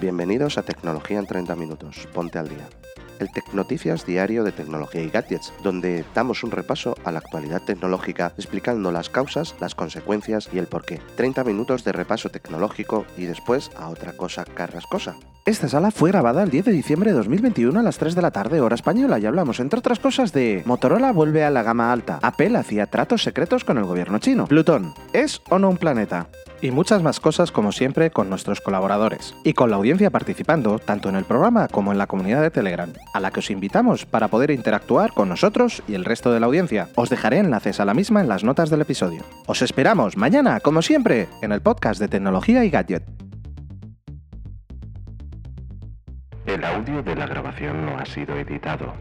Bienvenidos a Tecnología en 30 Minutos. Ponte al día. El Tecnoticias diario de tecnología y gadgets, donde damos un repaso a la actualidad tecnológica explicando las causas, las consecuencias y el porqué. 30 minutos de repaso tecnológico y después a otra cosa carrascosa. Esta sala fue grabada el 10 de diciembre de 2021 a las 3 de la tarde hora española y hablamos entre otras cosas de Motorola vuelve a la gama alta, Apple hacía tratos secretos con el gobierno chino, Plutón, ¿es o no un planeta? y muchas más cosas como siempre con nuestros colaboradores y con la audiencia participando tanto en el programa como en la comunidad de Telegram, a la que os invitamos para poder interactuar con nosotros y el resto de la audiencia. Os dejaré enlaces a la misma en las notas del episodio. Os esperamos mañana, como siempre, en el podcast de tecnología y gadget. El audio de la grabación no ha sido editado.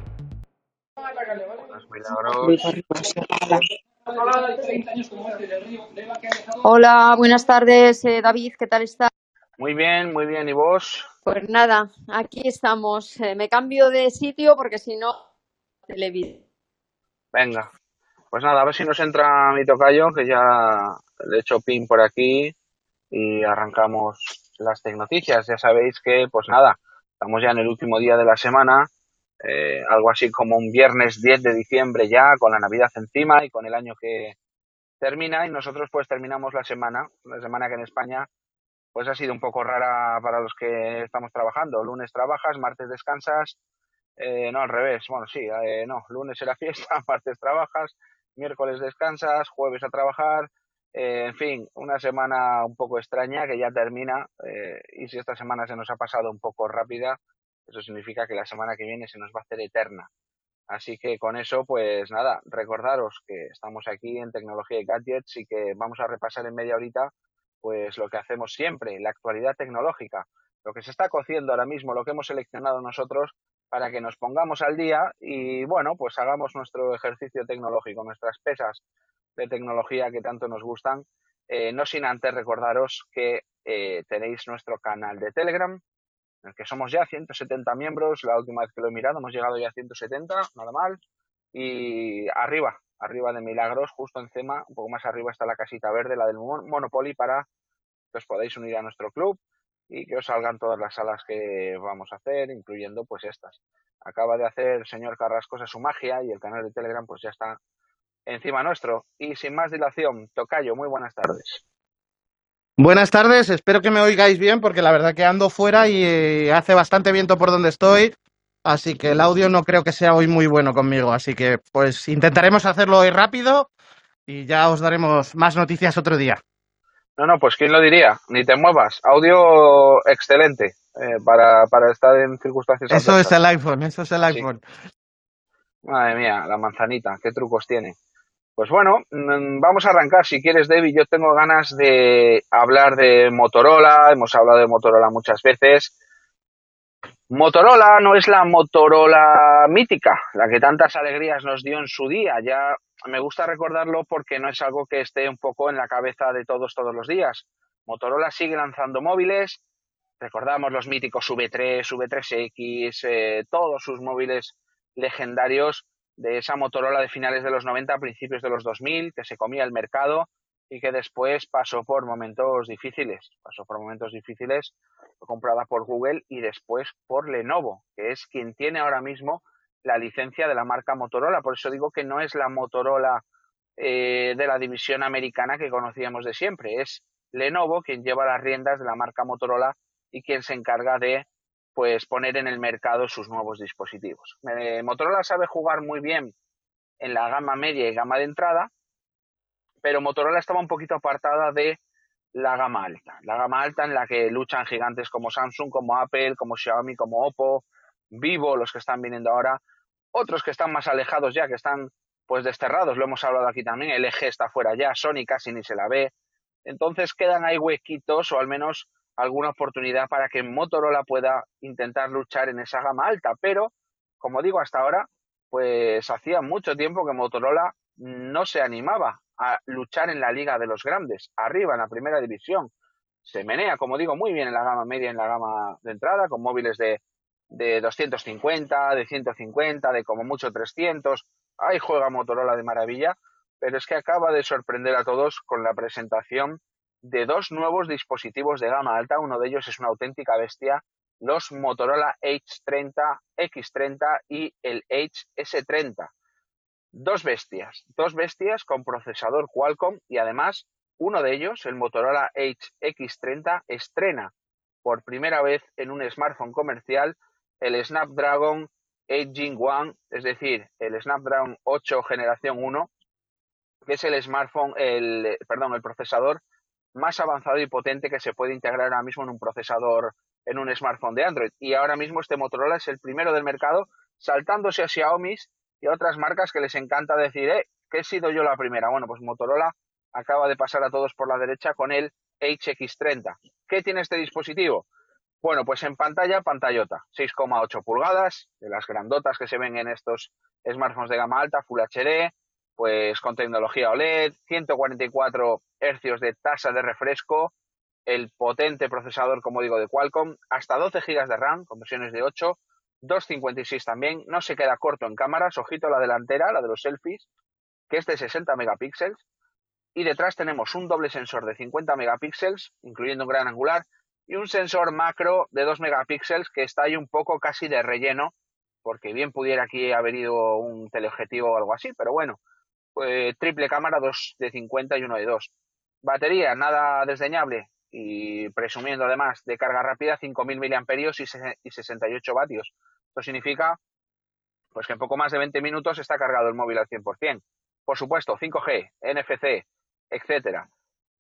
Hola, buenas tardes, eh, David, ¿qué tal estás? Muy bien, muy bien. ¿Y vos? Pues nada, aquí estamos. Eh, me cambio de sitio porque si no, televisión. Venga. Pues nada, a ver si nos entra mi tocayo, que ya le he hecho pin por aquí y arrancamos las tecnoticias. Ya sabéis que, pues nada, estamos ya en el último día de la semana eh, algo así como un viernes 10 de diciembre ya, con la Navidad encima y con el año que termina y nosotros pues terminamos la semana, la semana que en España pues ha sido un poco rara para los que estamos trabajando. Lunes trabajas, martes descansas, eh, no al revés, bueno sí, eh, no, lunes era fiesta, martes trabajas, miércoles descansas, jueves a trabajar, en fin, una semana un poco extraña que ya termina y si esta semana se nos ha pasado un poco rápida, eso significa que la semana que viene se nos va a hacer eterna. Así que con eso, pues nada, recordaros que estamos aquí en Tecnología y Gadgets y que vamos a repasar en media horita pues lo que hacemos siempre, la actualidad tecnológica, lo que se está cociendo ahora mismo, lo que hemos seleccionado nosotros para que nos pongamos al día y bueno, pues hagamos nuestro ejercicio tecnológico, nuestras pesas de tecnología que tanto nos gustan. Eh, no sin antes recordaros que eh, tenéis nuestro canal de Telegram, en el que somos ya 170 miembros. La última vez que lo he mirado hemos llegado ya a 170, nada mal. Y arriba, arriba de Milagros, justo encima, un poco más arriba está la casita verde, la del Monopoly, para que os podáis unir a nuestro club y que os salgan todas las salas que vamos a hacer, incluyendo pues estas. Acaba de hacer el señor Carrascosa su magia y el canal de Telegram pues ya está encima nuestro. Y sin más dilación, Tocayo, muy buenas tardes. Buenas tardes, espero que me oigáis bien porque la verdad que ando fuera y eh, hace bastante viento por donde estoy, así que el audio no creo que sea hoy muy bueno conmigo, así que pues intentaremos hacerlo hoy rápido y ya os daremos más noticias otro día. No, no, pues quién lo diría, ni te muevas, audio excelente eh, para, para, estar en circunstancias. Eso es el iPhone, eso es el iPhone. Madre mía, la manzanita, qué trucos tiene. Pues bueno, mm, vamos a arrancar. Si quieres, David, yo tengo ganas de hablar de Motorola. Hemos hablado de Motorola muchas veces. Motorola no es la Motorola mítica, la que tantas alegrías nos dio en su día. Ya me gusta recordarlo porque no es algo que esté un poco en la cabeza de todos todos los días. Motorola sigue lanzando móviles. Recordamos los míticos V3, V3X, eh, todos sus móviles legendarios de esa Motorola de finales de los 90, principios de los 2000, que se comía el mercado y que después pasó por momentos difíciles. Pasó por momentos difíciles, comprada por Google y después por Lenovo, que es quien tiene ahora mismo la licencia de la marca Motorola. Por eso digo que no es la Motorola eh, de la división americana que conocíamos de siempre. Es Lenovo quien lleva las riendas de la marca Motorola y quien se encarga de pues poner en el mercado sus nuevos dispositivos. Eh, Motorola sabe jugar muy bien en la gama media y gama de entrada, pero Motorola estaba un poquito apartada de la gama alta. La gama alta en la que luchan gigantes como Samsung, como Apple, como Xiaomi, como Oppo, Vivo, los que están viniendo ahora, otros que están más alejados ya, que están pues desterrados, lo hemos hablado aquí también, el eje está fuera ya, Sony casi ni se la ve. Entonces quedan ahí huequitos o al menos alguna oportunidad para que Motorola pueda intentar luchar en esa gama alta. Pero, como digo, hasta ahora, pues hacía mucho tiempo que Motorola no se animaba a luchar en la liga de los grandes, arriba en la primera división. Se menea, como digo, muy bien en la gama media, en la gama de entrada, con móviles de, de 250, de 150, de como mucho 300. Ahí juega Motorola de maravilla, pero es que acaba de sorprender a todos con la presentación de dos nuevos dispositivos de gama alta. Uno de ellos es una auténtica bestia, los Motorola H30, X30 y el HS30. Dos bestias, dos bestias con procesador Qualcomm y además uno de ellos, el Motorola HX30, estrena por primera vez en un smartphone comercial el Snapdragon 8 Gen 1, es decir, el Snapdragon 8 generación 1, que es el smartphone, el, perdón, el procesador más avanzado y potente que se puede integrar ahora mismo en un procesador, en un smartphone de Android. Y ahora mismo este Motorola es el primero del mercado, saltándose a Xiaomi y otras marcas que les encanta decir, eh, que he sido yo la primera. Bueno, pues Motorola acaba de pasar a todos por la derecha con el HX30. ¿Qué tiene este dispositivo? Bueno, pues en pantalla, pantallota, 6,8 pulgadas, de las grandotas que se ven en estos smartphones de gama alta, Full HD, pues con tecnología OLED, 144 hercios de tasa de refresco, el potente procesador, como digo, de Qualcomm, hasta 12 GB de RAM, con versiones de 8, 256 también, no se queda corto en cámaras, ojito la delantera, la de los selfies, que es de 60 megapíxeles, y detrás tenemos un doble sensor de 50 megapíxeles, incluyendo un gran angular, y un sensor macro de 2 megapíxeles que está ahí un poco casi de relleno, porque bien pudiera aquí haber ido un teleobjetivo o algo así, pero bueno, pues, triple cámara, dos de 50 y uno de 2. Batería, nada desdeñable y presumiendo además de carga rápida 5.000 miliamperios y 68 vatios. Esto significa pues que en poco más de 20 minutos está cargado el móvil al 100%. Por supuesto, 5G, NFC, etcétera.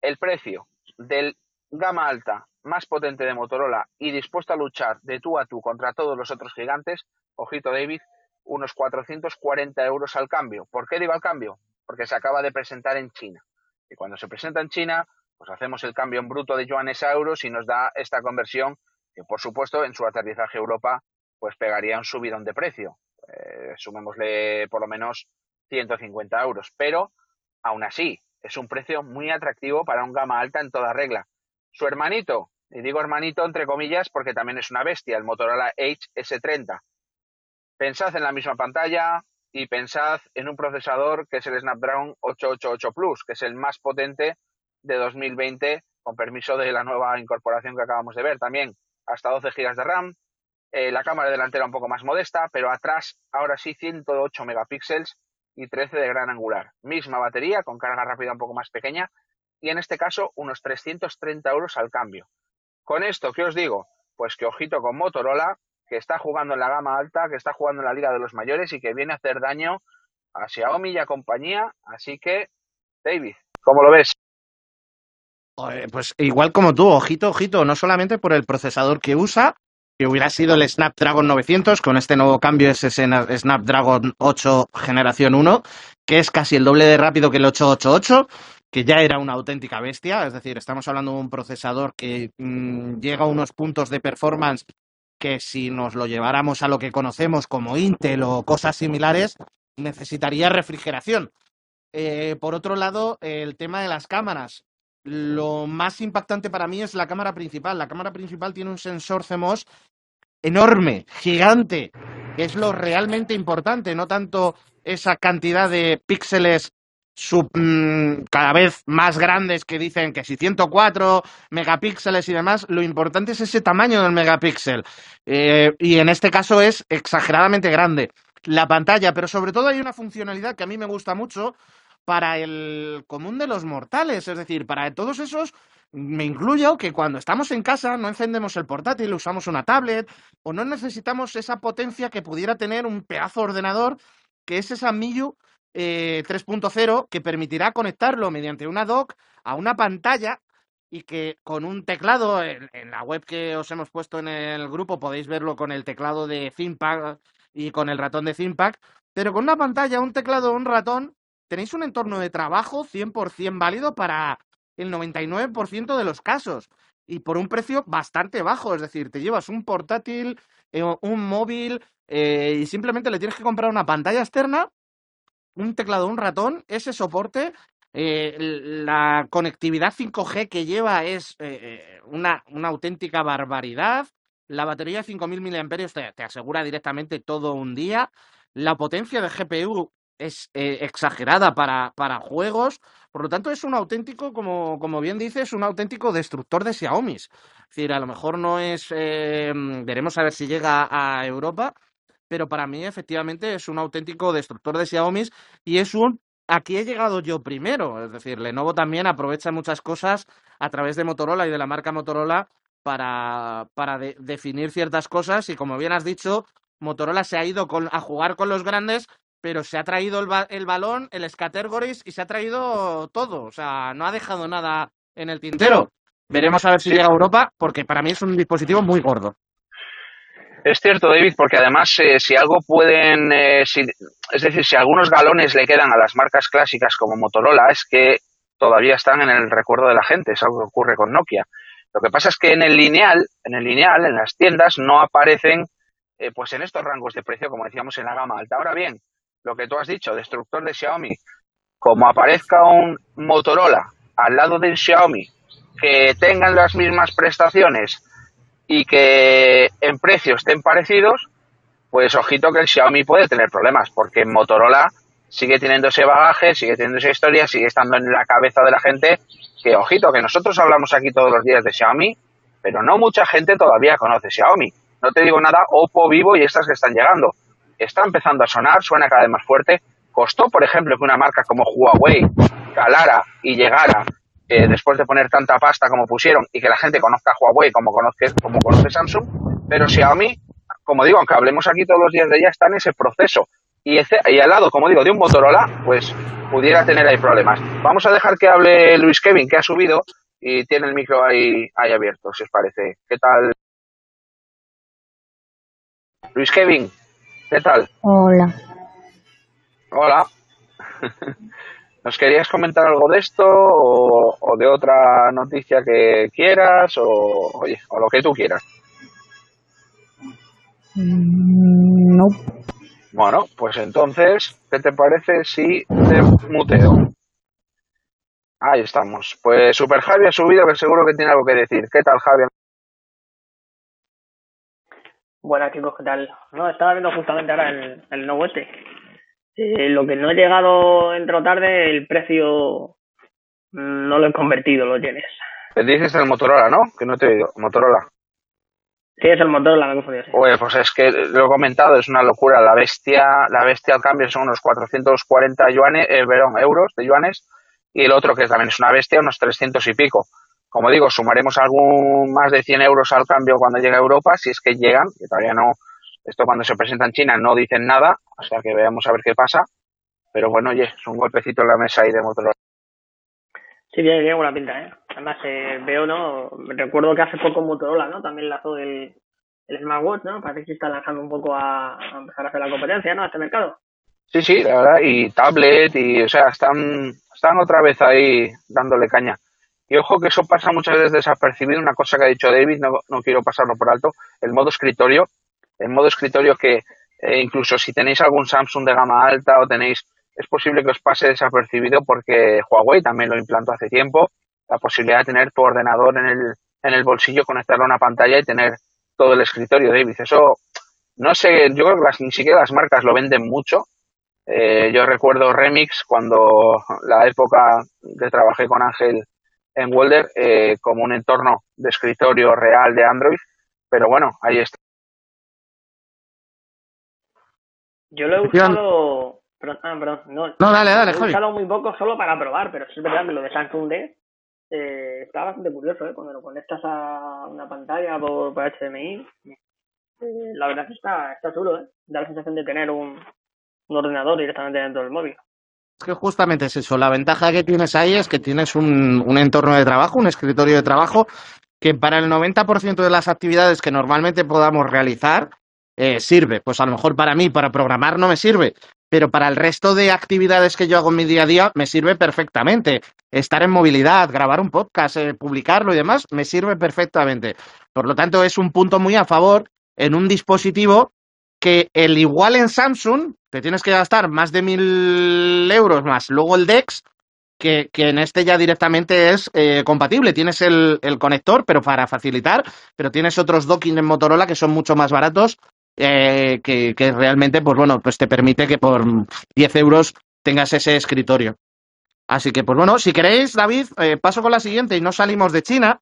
El precio del gama alta más potente de Motorola y dispuesto a luchar de tú a tú contra todos los otros gigantes, ojito David, unos 440 euros al cambio. ¿Por qué digo al cambio? Porque se acaba de presentar en China. Y cuando se presenta en China, pues hacemos el cambio en bruto de yuanes a euros y nos da esta conversión que, por supuesto, en su aterrizaje a Europa, pues pegaría un subidón de precio. Eh, sumémosle por lo menos 150 euros. Pero, aún así, es un precio muy atractivo para un gama alta en toda regla. Su hermanito, y digo hermanito entre comillas porque también es una bestia, el Motorola Edge S30. Pensad en la misma pantalla y pensad en un procesador que es el Snapdragon 888 Plus, que es el más potente de 2020, con permiso de la nueva incorporación que acabamos de ver también, hasta 12 GB de RAM, eh, la cámara delantera un poco más modesta, pero atrás ahora sí 108 megapíxeles y 13 de gran angular. Misma batería, con carga rápida un poco más pequeña, y en este caso unos 330 euros al cambio. Con esto, ¿qué os digo? Pues que ojito con Motorola, que está jugando en la gama alta, que está jugando en la Liga de los Mayores y que viene a hacer daño a Xiaomi y a compañía. Así que, David, ¿cómo lo ves? Pues igual como tú, ojito, ojito, no solamente por el procesador que usa, que hubiera sido el Snapdragon 900, con este nuevo cambio es ese Snapdragon 8 generación 1, que es casi el doble de rápido que el 888, que ya era una auténtica bestia, es decir, estamos hablando de un procesador que mm, llega a unos puntos de performance que si nos lo lleváramos a lo que conocemos como Intel o cosas similares, necesitaría refrigeración. Eh, por otro lado, el tema de las cámaras. Lo más impactante para mí es la cámara principal. La cámara principal tiene un sensor CMOS enorme, gigante, que es lo realmente importante, no tanto esa cantidad de píxeles mm, cada vez más grandes que dicen que si 104 megapíxeles y demás, lo importante es ese tamaño del megapíxel. Eh, y en este caso es exageradamente grande. La pantalla, pero sobre todo hay una funcionalidad que a mí me gusta mucho para el común de los mortales, es decir, para todos esos me incluyo que cuando estamos en casa no encendemos el portátil, usamos una tablet o no necesitamos esa potencia que pudiera tener un pedazo de ordenador que es esa MIUI 3.0 que permitirá conectarlo mediante una dock a una pantalla y que con un teclado, en, la web que os hemos puesto en el grupo podéis verlo con el teclado de ThinkPad y con el ratón de ThinkPad, pero con una pantalla, un teclado, un ratón, tenéis un entorno de trabajo 100% válido para el 99% de los casos y por un precio bastante bajo. Es decir, te llevas un portátil, eh, un móvil eh, y simplemente le tienes que comprar una pantalla externa, un teclado, un ratón, ese soporte. Eh, la conectividad 5G que lleva es una, una, auténtica barbaridad. La batería de 5.000 mAh te, te asegura directamente todo un día. La potencia de GPU es eh, exagerada para, para juegos. Por lo tanto, es un auténtico, como, como bien dices, un auténtico destructor de Xiaomi. Es decir, a lo mejor no es. eh, veremos a ver si llega a Europa, pero para mí, efectivamente, es un auténtico destructor de Xiaomi y es un. Aquí he llegado yo primero. Es decir, Lenovo también aprovecha muchas cosas a través de Motorola y de la marca Motorola para, para de- definir ciertas cosas. Y como bien has dicho, Motorola se ha ido con- a jugar con los grandes pero se ha traído el, ba- el balón, el Scattergories y se ha traído todo. O sea, no ha dejado nada en el tintero. Veremos a ver si llega a Europa, porque para mí es un dispositivo muy gordo. Es cierto, David, porque además eh, si algo pueden, eh, es decir, si algunos galones le quedan a las marcas clásicas como Motorola, es que todavía están en el recuerdo de la gente, es algo que ocurre con Nokia. Lo que pasa es que en el lineal, en el lineal, en las tiendas, no aparecen eh, pues en estos rangos de precio, como decíamos en la gama alta. Ahora bien, lo que tú has dicho, destructor de Xiaomi, como aparezca un Motorola al lado del Xiaomi que tengan las mismas prestaciones y que en precio estén parecidos, pues ojito que el Xiaomi puede tener problemas, porque Motorola sigue teniendo ese bagaje, sigue teniendo esa historia, sigue estando en la cabeza de la gente, que ojito, que nosotros hablamos aquí todos los días de Xiaomi, pero no mucha gente todavía conoce Xiaomi. No te digo nada, Oppo, Vivo y estas que están llegando. Está empezando a sonar, suena cada vez más fuerte. Costó, por ejemplo, que una marca como Huawei calara y llegara eh, después de poner tanta pasta como pusieron y que la gente conozca Huawei como conoce, como conoce Samsung, pero Xiaomi, como digo, aunque hablemos aquí todos los días de ella, está en ese proceso. Y, ese- y al lado, como digo, de un Motorola, pues pudiera tener ahí problemas. Vamos a dejar que hable Luis Kevin, que ha subido y tiene el micro ahí, ahí abierto, si os parece. ¿Qué tal? Luis Kevin, ¿qué tal? Hola. Hola. ¿Nos querías comentar algo de esto o, o de otra noticia que quieras o, oye, o lo que tú quieras? Mm, No. Bueno, pues entonces, ¿qué te parece si te muteo? Ahí estamos. Pues Super Javi ha subido que seguro que tiene algo que decir. ¿Qué tal, Javi? Buenas chicos, ¿qué tal? No, estaba viendo justamente ahora el, el nuevo este. Eh, lo que no he llegado entro tarde, el precio mm, no lo he convertido, lo tienes. Te dices el Motorola, ¿no? Que no te he oído. Motorola. Sí, es el motor, la me he confundido. sí. Oye, pues es que lo he comentado, es una locura. La bestia, la bestia al cambio son unos 440 yuanes, eh, perdón, euros de yuanes, y el otro que también es una bestia, unos 300 y pico. Como digo, sumaremos algún más de 100 euros al cambio cuando llegue a Europa, si es que llegan, que todavía no, esto cuando se presenta en China no dicen nada, o sea que veamos a ver qué pasa. Pero bueno, oye, es un golpecito en la mesa ahí de Motorola. Sí, tiene, tiene buena pinta, ¿eh? Además, eh, veo, ¿no? Recuerdo que hace poco Motorola, ¿no? También lanzó el, el smartwatch, ¿no? Parece que se está lanzando un poco a, a empezar a hacer la competencia, ¿no? A este mercado. Sí, sí, la verdad, y tablet, y o sea, están, están otra vez ahí dándole caña. Y ojo que eso pasa muchas veces desapercibido, una cosa que ha dicho David, no, no quiero pasarlo por alto, el modo escritorio, el modo escritorio que eh, incluso si tenéis algún Samsung de gama alta o tenéis, es posible que os pase desapercibido porque Huawei también lo implantó hace tiempo, la posibilidad de tener tu ordenador en el, en el bolsillo, conectarlo a una pantalla y tener todo el escritorio, David. Eso, no sé, yo creo que las, ni siquiera las marcas lo venden mucho, eh, yo recuerdo Remix cuando la época que trabajé con Ángel en Welder eh, como un entorno de escritorio real de Android, pero bueno, ahí está. Yo lo he usado... Perdón, ah, perdón, no, No, dale, dale, lo he usado muy poco solo para probar, pero sí es verdad que lo de Samsung D eh, está bastante curioso, ¿eh? Cuando lo conectas a una pantalla por, por HDMI, eh, la verdad es que está, está chulo, ¿eh? Da la sensación de tener un, un ordenador directamente dentro del móvil. Es que justamente es eso. La ventaja que tienes ahí es que tienes un, un entorno de trabajo, un escritorio de trabajo, que para el 90% de las actividades que normalmente podamos realizar eh, sirve. Pues a lo mejor para mí, para programar, no me sirve. Pero para el resto de actividades que yo hago en mi día a día, me sirve perfectamente. Estar en movilidad, grabar un podcast, eh, publicarlo y demás, me sirve perfectamente. Por lo tanto, es un punto muy a favor en un dispositivo que el igual en Samsung te tienes que gastar más de mil euros más luego el DeX, que, que en este ya directamente es eh, compatible. Tienes el, el conector, pero para facilitar, pero tienes otros docking en Motorola que son mucho más baratos eh, que, realmente, pues bueno, pues te permite que por 10 euros tengas ese escritorio. Así que, pues bueno, si queréis, David, eh, paso con la siguiente y no salimos de China.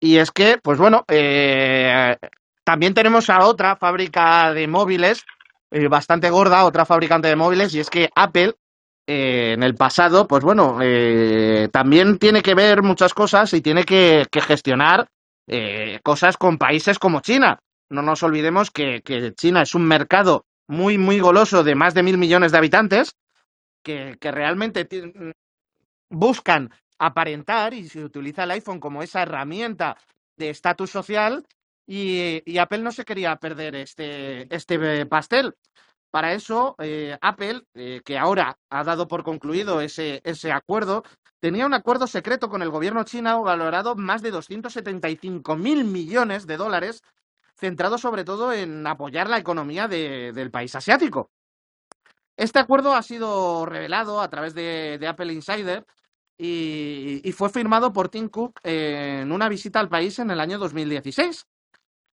Y es que, pues bueno, eh, también tenemos a otra fábrica de móviles, bastante gorda, otra fabricante de móviles, y es que Apple, en el pasado, pues bueno, también tiene que ver muchas cosas y tiene que, gestionar cosas con países como China. No nos olvidemos que, que China es un mercado muy, muy goloso de más de mil millones de habitantes, que, que realmente ti- buscan aparentar y se utiliza el iPhone como esa herramienta de estatus social y, y Apple no se quería perder este, este eh, pastel. Para eso, eh, Apple, eh, que ahora ha dado por concluido ese, ese acuerdo, tenía un acuerdo secreto con el gobierno chino valorado más de 275 mil millones de dólares, centrado sobre todo en apoyar la economía de- del país asiático. Este acuerdo ha sido revelado a través de, Apple Insider y, y fue firmado por Tim Cook en una visita al país en el año 2016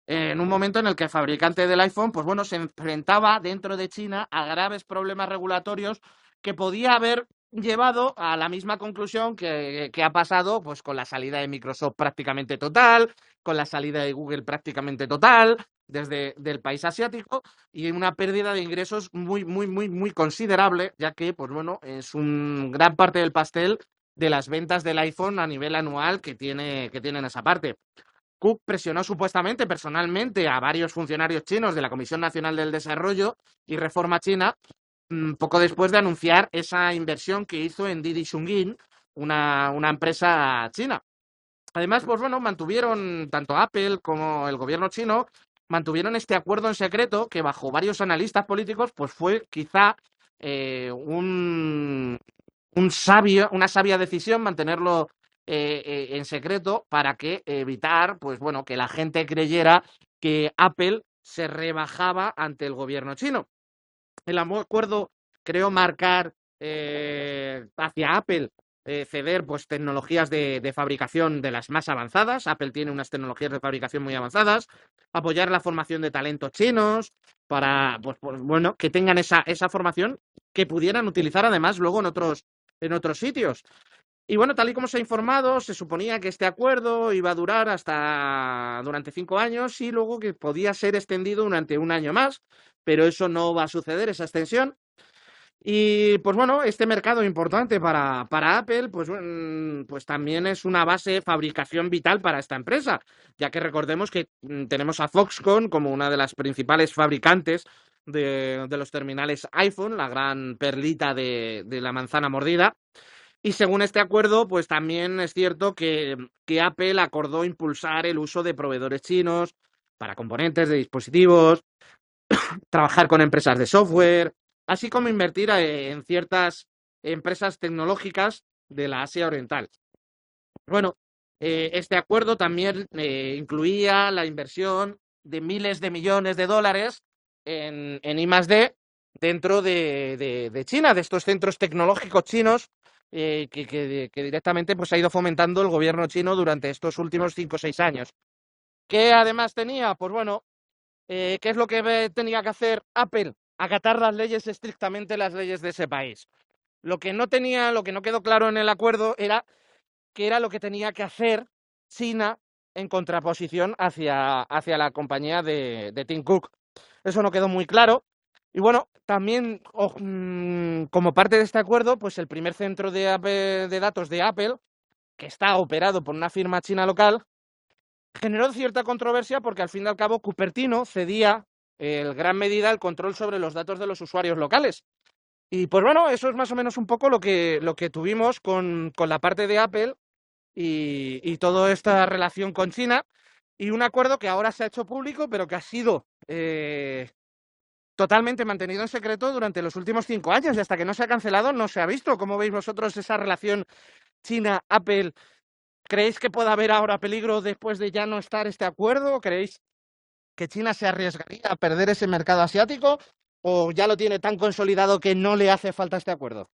en un momento en el que el fabricante del iPhone, pues bueno, se enfrentaba dentro de China a graves problemas regulatorios que podía haber llevado a la misma conclusión que, ha pasado pues con la salida de Microsoft prácticamente total, con la salida de Google prácticamente total desde del país asiático y una pérdida de ingresos muy muy muy muy considerable, ya que pues bueno, es un gran parte del pastel de las ventas del iPhone a nivel anual que tiene que tiene en esa parte. Cook presionó supuestamente personalmente a varios funcionarios chinos de la Comisión Nacional del Desarrollo y Reforma China poco después de anunciar esa inversión que hizo en Didi una, una empresa china. Además, pues bueno, mantuvieron tanto Apple como el gobierno chino mantuvieron este acuerdo en secreto que bajo varios analistas políticos pues fue quizá eh, un, un sabio, una sabia decisión mantenerlo eh, eh, en secreto para que evitar, pues bueno, que la gente creyera que Apple se rebajaba ante el gobierno chino. El acuerdo creo marcar eh, hacia Apple eh, ceder pues tecnologías de, de fabricación de las más avanzadas. Apple tiene unas tecnologías de fabricación muy avanzadas. Apoyar la formación de talentos chinos para, pues, pues, bueno, que tengan esa, esa formación que pudieran utilizar además luego en otros, en otros sitios. Y bueno, tal y como se ha informado, se suponía que este acuerdo iba a durar hasta durante cinco años y luego que podía ser extendido durante un año más, pero eso no va a suceder, esa extensión. Y pues bueno, este mercado importante para, para Apple, pues, mm, pues también es una base de fabricación vital para esta empresa, ya que recordemos que mm, tenemos a Foxconn como una de las principales fabricantes de, de los terminales iPhone, la gran perlita de, de la manzana mordida. Y según este acuerdo, pues también es cierto que, que Apple acordó impulsar el uso de proveedores chinos para componentes de dispositivos, trabajar con empresas de software, así como invertir eh, en ciertas empresas tecnológicas de la Asia Oriental. Bueno, eh, este acuerdo también eh, incluía la inversión de miles de millones de dólares en, en I+D dentro de, de, de China, de estos centros tecnológicos chinos eh, que, que, que, directamente pues, ha ido fomentando el gobierno chino durante estos últimos cinco o seis años. ¿Qué además tenía? Pues bueno, eh, ¿qué es lo que tenía que hacer Apple? Acatar las leyes estrictamente las leyes de ese país. Lo que no tenía, lo que no quedó claro en el acuerdo era qué era lo que tenía que hacer China en contraposición hacia, hacia la compañía de, de Tim Cook. Eso no quedó muy claro. Y bueno, también mmm, como parte de este acuerdo, pues el primer centro de, de, datos de Apple, que está operado por una firma china local, generó cierta controversia porque al fin y al cabo Cupertino cedía en gran medida el control sobre los datos de los usuarios locales. Y pues bueno, eso es más o menos un poco lo que, lo que tuvimos con, con la parte de Apple y, y, toda esta relación con China. Y un acuerdo que ahora se ha hecho público, pero que ha sido eh, totalmente mantenido en secreto durante los últimos cinco años y hasta que no se ha cancelado no se ha visto. ¿Cómo veis vosotros esa relación China-Apple? ¿Creéis que pueda haber ahora peligro después de ya no estar este acuerdo? ¿Creéis que China se arriesgaría a perder ese mercado asiático o ya lo tiene tan consolidado que no le hace falta este acuerdo?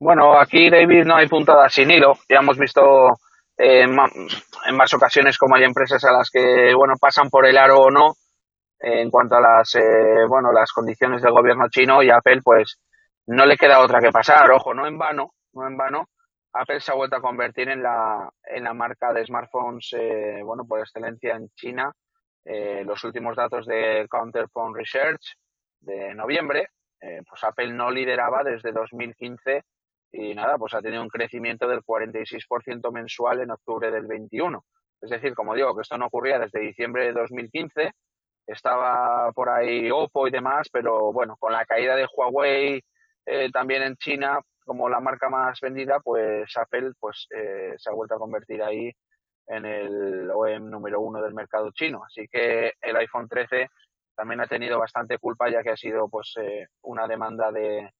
Bueno, aquí David no hay puntada sin hilo. Ya hemos visto en, en más ocasiones como hay empresas a las que, bueno, pasan por el aro o no, en cuanto a las, eh, bueno, las condiciones del gobierno chino y Apple, pues, no le queda otra que pasar. Ojo, no en vano, no en vano, Apple se ha vuelto a convertir en la, en la marca de smartphones, eh, bueno, por excelencia en China. Eh, los últimos datos de Counterpoint Research de noviembre, eh, pues Apple no lideraba desde 2015 y nada, pues ha tenido un crecimiento del 46% mensual en octubre del 21. Es decir, como digo, que esto no ocurría desde diciembre de 2015, estaba por ahí Oppo y demás, pero bueno, con la caída de Huawei eh, también en China, como la marca más vendida, pues Apple pues eh, se ha vuelto a convertir ahí en el OEM número uno del mercado chino. Así que el iPhone 13 también ha tenido bastante culpa ya que ha sido pues eh, una demanda de,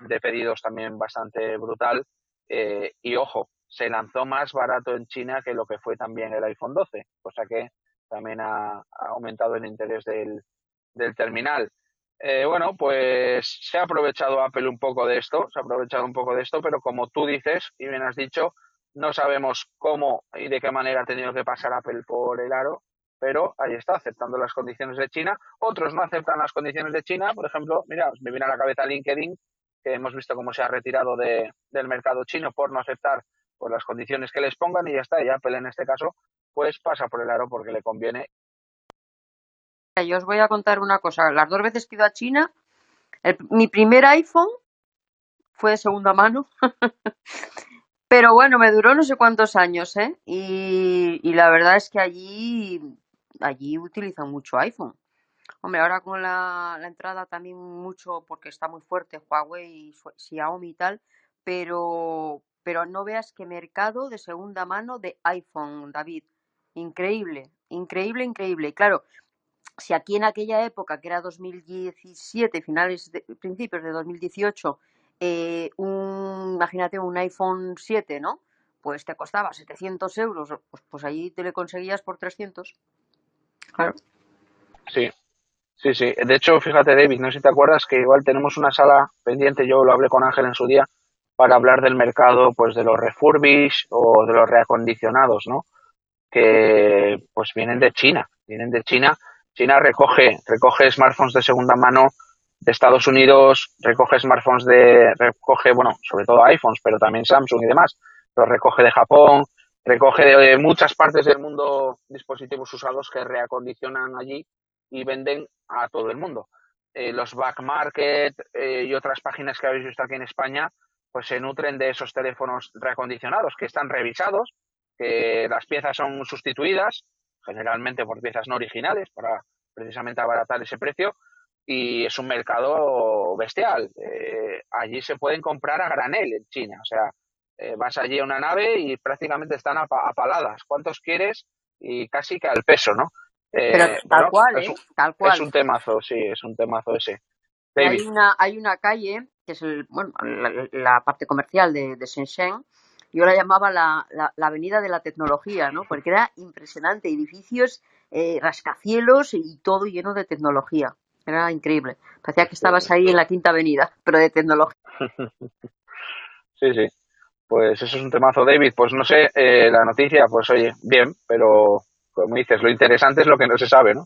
de, pedidos también bastante brutal. Eh, y ojo, se lanzó más barato en China que lo que fue también el iPhone 12, cosa que también ha, aumentado el interés del, del terminal. Eh, bueno, pues se ha aprovechado Apple un poco de esto, se ha aprovechado un poco de esto, pero como tú dices y bien has dicho, no sabemos cómo y de qué manera ha tenido que pasar Apple por el aro, pero ahí está, aceptando las condiciones de China. Otros no aceptan las condiciones de China, por ejemplo, mira, me viene a la cabeza LinkedIn, que hemos visto cómo se ha retirado de, del mercado chino por no aceptar por las condiciones que les pongan y ya está, y Apple en este caso, pues pasa por el aro porque le conviene yo os voy a contar una cosa. Las dos veces que he ido a China, el, mi primer iPhone fue de segunda mano. Pero bueno, me duró no sé cuántos años, ¿eh? Y, la verdad es que allí, allí utilizan mucho iPhone. Hombre, ahora con la, entrada también mucho, porque está muy fuerte Huawei Xiaomi y tal, pero, pero no veas qué mercado de segunda mano de iPhone, David. Increíble, increíble, increíble. Y claro, si aquí en aquella época, que era 2017, finales, de, principios de 2018, eh, un, imagínate un iPhone 7, ¿no? Pues te costaba 700 euros, pues, pues allí te le conseguías por 300. Claro. Sí, sí, sí. De hecho, fíjate, David, no sé si te acuerdas que igual tenemos una sala pendiente, yo lo hablé con Ángel en su día, para hablar del mercado pues de los refurbish o de los reacondicionados, ¿no? Que pues vienen de China, vienen de China China recoge, recoge smartphones de segunda mano de Estados Unidos, recoge smartphones de, recoge, bueno, sobre todo iPhones, pero también Samsung y demás, los recoge de Japón, recoge de muchas partes del mundo dispositivos usados que reacondicionan allí y venden a todo el mundo. Eh, los back market eh, y otras páginas que habéis visto aquí en España, pues se nutren de esos teléfonos reacondicionados que están revisados, que las piezas son sustituidas generalmente por piezas no originales para precisamente abaratar ese precio y es un mercado bestial. Eh, allí se pueden comprar a granel en China, o sea, eh, vas allí a una nave y prácticamente están ap apaladas. ¿Cuántos quieres? Y casi que al peso, ¿no? Eh, Pero tal bueno, cual, es un. Tal cual. Es un temazo, sí, es un temazo ese. David. Hay una, hay una calle, que es el, bueno, la, la parte comercial de, de Shenzhen, yo la llamaba la, la, la, avenida de la tecnología, ¿no? Porque era impresionante, edificios, eh, rascacielos y todo lleno de tecnología. Era increíble. Parecía que estabas ahí en la quinta avenida, pero de tecnología. Sí, sí. Pues eso es un temazo, David. Pues no sé, eh, la noticia, pues oye, bien, pero como dices, lo interesante es lo que no se sabe, ¿no?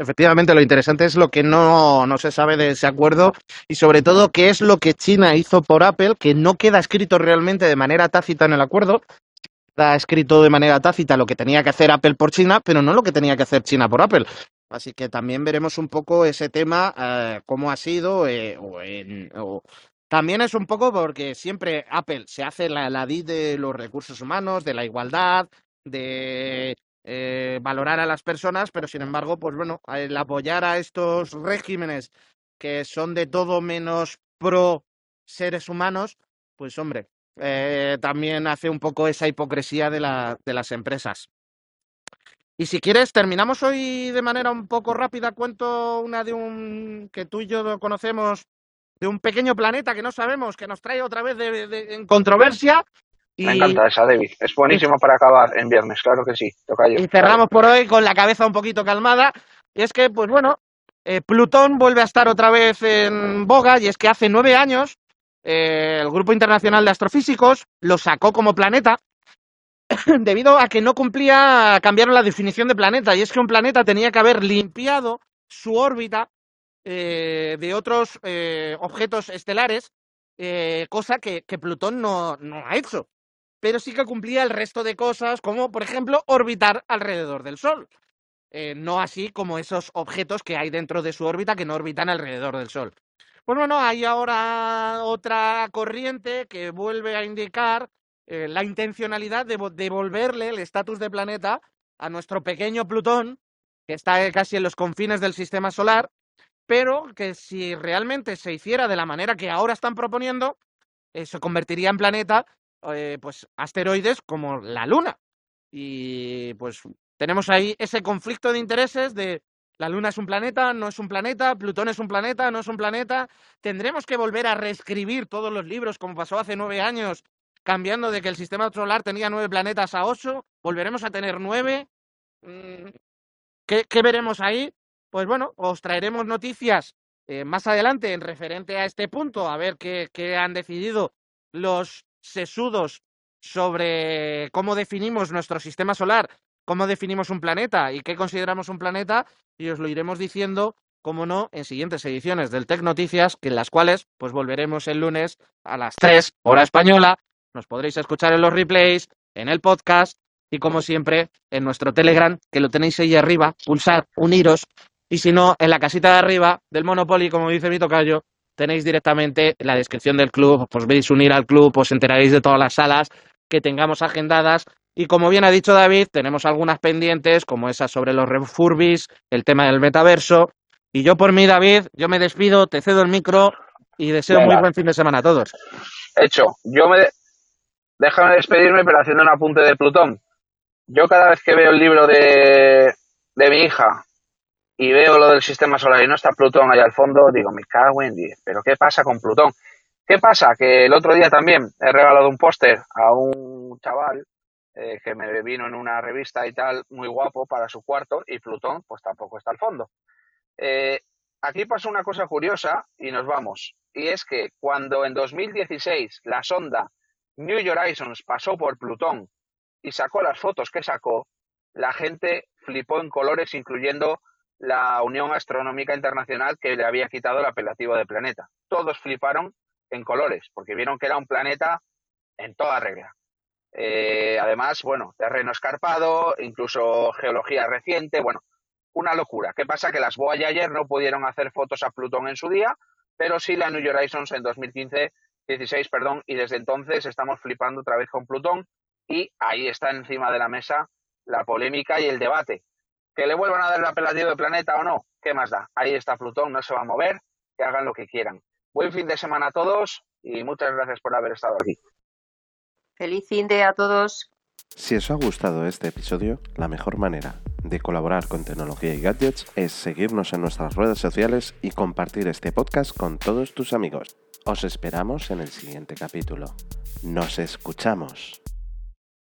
Efectivamente, lo interesante es lo que no, no, se sabe de ese acuerdo y sobre todo qué es lo que China hizo por Apple, que no queda escrito realmente de manera tácita en el acuerdo. Está escrito de manera tácita lo que tenía que hacer Apple por China, pero no lo que tenía que hacer China por Apple. Así que también veremos un poco ese tema, eh, cómo ha sido. Eh, o en. También es un poco porque siempre Apple se hace la, la de los recursos humanos, de la igualdad, de eh, valorar a las personas, pero sin embargo, pues bueno, el apoyar a estos regímenes que son de todo menos pro seres humanos, pues hombre, eh, también hace un poco esa hipocresía de, la, de las empresas. Y si quieres, terminamos hoy de manera un poco rápida. Cuento una de un que tú y yo conocemos, de un pequeño planeta que no sabemos, que nos trae otra vez de, en controversia y... Me encanta esa, David. Es buenísimo para acabar en viernes, claro que sí. Y cerramos por hoy con la cabeza un poquito calmada. Y es que, pues bueno, eh, Plutón vuelve a estar otra vez en boga y es que hace nueve años eh, el Grupo Internacional de Astrofísicos lo sacó como planeta debido a que no cumplía, cambiaron la definición de planeta, y es que un planeta tenía que haber limpiado su órbita eh, de otros eh, objetos estelares, cosa que, que Plutón no, no ha hecho. Pero sí que cumplía el resto de cosas, como por ejemplo orbitar alrededor del Sol. Eh, no así como esos objetos que hay dentro de su órbita que no orbitan alrededor del Sol. Pues bueno, hay ahora otra corriente que vuelve a indicar eh, la intencionalidad de vo- devolverle el estatus de planeta a nuestro pequeño Plutón, que está eh, casi en los confines del sistema solar, pero que si realmente se hiciera de la manera que ahora están proponiendo, se convertiría en planeta, eh, pues asteroides como la Luna. Y pues tenemos ahí ese conflicto de intereses de la Luna es un planeta, no es un planeta, Plutón es un planeta, no es un planeta. Tendremos que volver a reescribir todos los libros como pasó hace nueve años, cambiando de que el sistema solar tenía nueve planetas a ocho. Volveremos a tener nueve. Mm, ¿Qué, veremos ahí? Pues bueno, os traeremos noticias eh, más adelante en referente a este punto, a ver qué, qué han decidido los sesudos sobre cómo definimos nuestro sistema solar, cómo definimos un planeta y qué consideramos un planeta, y os lo iremos diciendo, como no, en siguientes ediciones del Tech Noticias, que en las cuales pues volveremos el lunes a las 3, hora española. Nos podréis escuchar en los replays, en el podcast y como siempre en nuestro Telegram, que lo tenéis ahí arriba, pulsar, uniros, y si no, en la casita de arriba del Monopoly, como dice mi tocayo, tenéis directamente la descripción del club, os veis unir al club, os enteraréis de todas las salas que tengamos agendadas. Y como bien ha dicho David, tenemos algunas pendientes, como esa sobre los refurbis, el tema del metaverso. Y yo por mí, David, yo me despido, te cedo el micro y deseo Venga. muy buen fin de semana a todos. Hecho, yo me. Déjame despedirme, pero haciendo un apunte de Plutón. Yo cada vez que veo el libro de, de mi hija y veo lo del sistema solar y no está Plutón ahí al fondo, digo, me cago en 10. ¿Pero qué pasa con Plutón? ¿Qué pasa? Que el otro día también he regalado un póster a un chaval eh, que me vino en una revista y tal, muy guapo para su cuarto, y Plutón, pues tampoco está al fondo. Eh, aquí pasó una cosa curiosa y nos vamos. Y es que cuando en 2016 la sonda New Horizons pasó por Plutón y sacó las fotos que sacó, la gente flipó en colores, incluyendo la Unión Astronómica Internacional que le había quitado el apelativo de planeta. Todos fliparon en colores, porque vieron que era un planeta en toda regla. Eh, además, bueno, terreno escarpado, incluso geología reciente, bueno, una locura. ¿Qué pasa? Que las Voyager no pudieron hacer fotos a Plutón en su día, pero sí la New Horizons en 2015, 16, perdón, y desde entonces estamos flipando otra vez con Plutón y ahí está encima de la mesa la polémica y el debate. Que le vuelvan a dar el apelativo de planeta o no, ¿qué más da? Ahí está Plutón, no se va a mover, que hagan lo que quieran. Buen fin de semana a todos y muchas gracias por haber estado aquí. Feliz fin de a todos. Si os ha gustado este episodio, la mejor manera de colaborar con tecnología y gadgets es seguirnos en nuestras redes sociales y compartir este podcast con todos tus amigos. Os esperamos en el siguiente capítulo. Nos escuchamos.